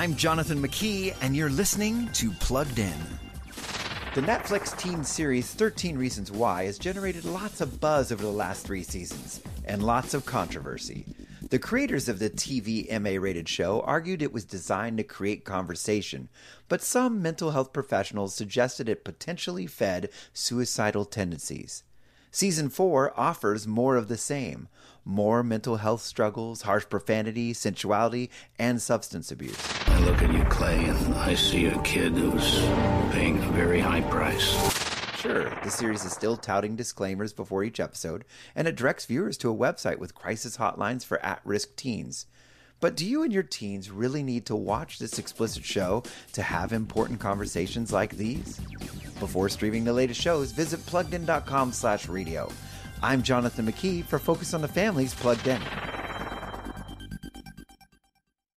I'm Jonathan McKee, and you're listening to Plugged In. The Netflix teen series 13 Reasons Why has generated lots of buzz over the last three seasons, and lots of controversy. The creators of the TV MA rated show argued it was designed to create conversation, but some mental health professionals suggested it potentially fed suicidal tendencies. Season 4 offers more of the same more mental health struggles, harsh profanity, sensuality, and substance abuse. I look at you, Clay, and I see a kid who's paying a very high price. Sure, the series is still touting disclaimers before each episode, and it directs viewers to a website with crisis hotlines for at risk teens. But do you and your teens really need to watch this explicit show to have important conversations like these? Before streaming the latest shows, visit pluggedin.com slash radio. I'm Jonathan McKee for Focus on the Families Plugged In.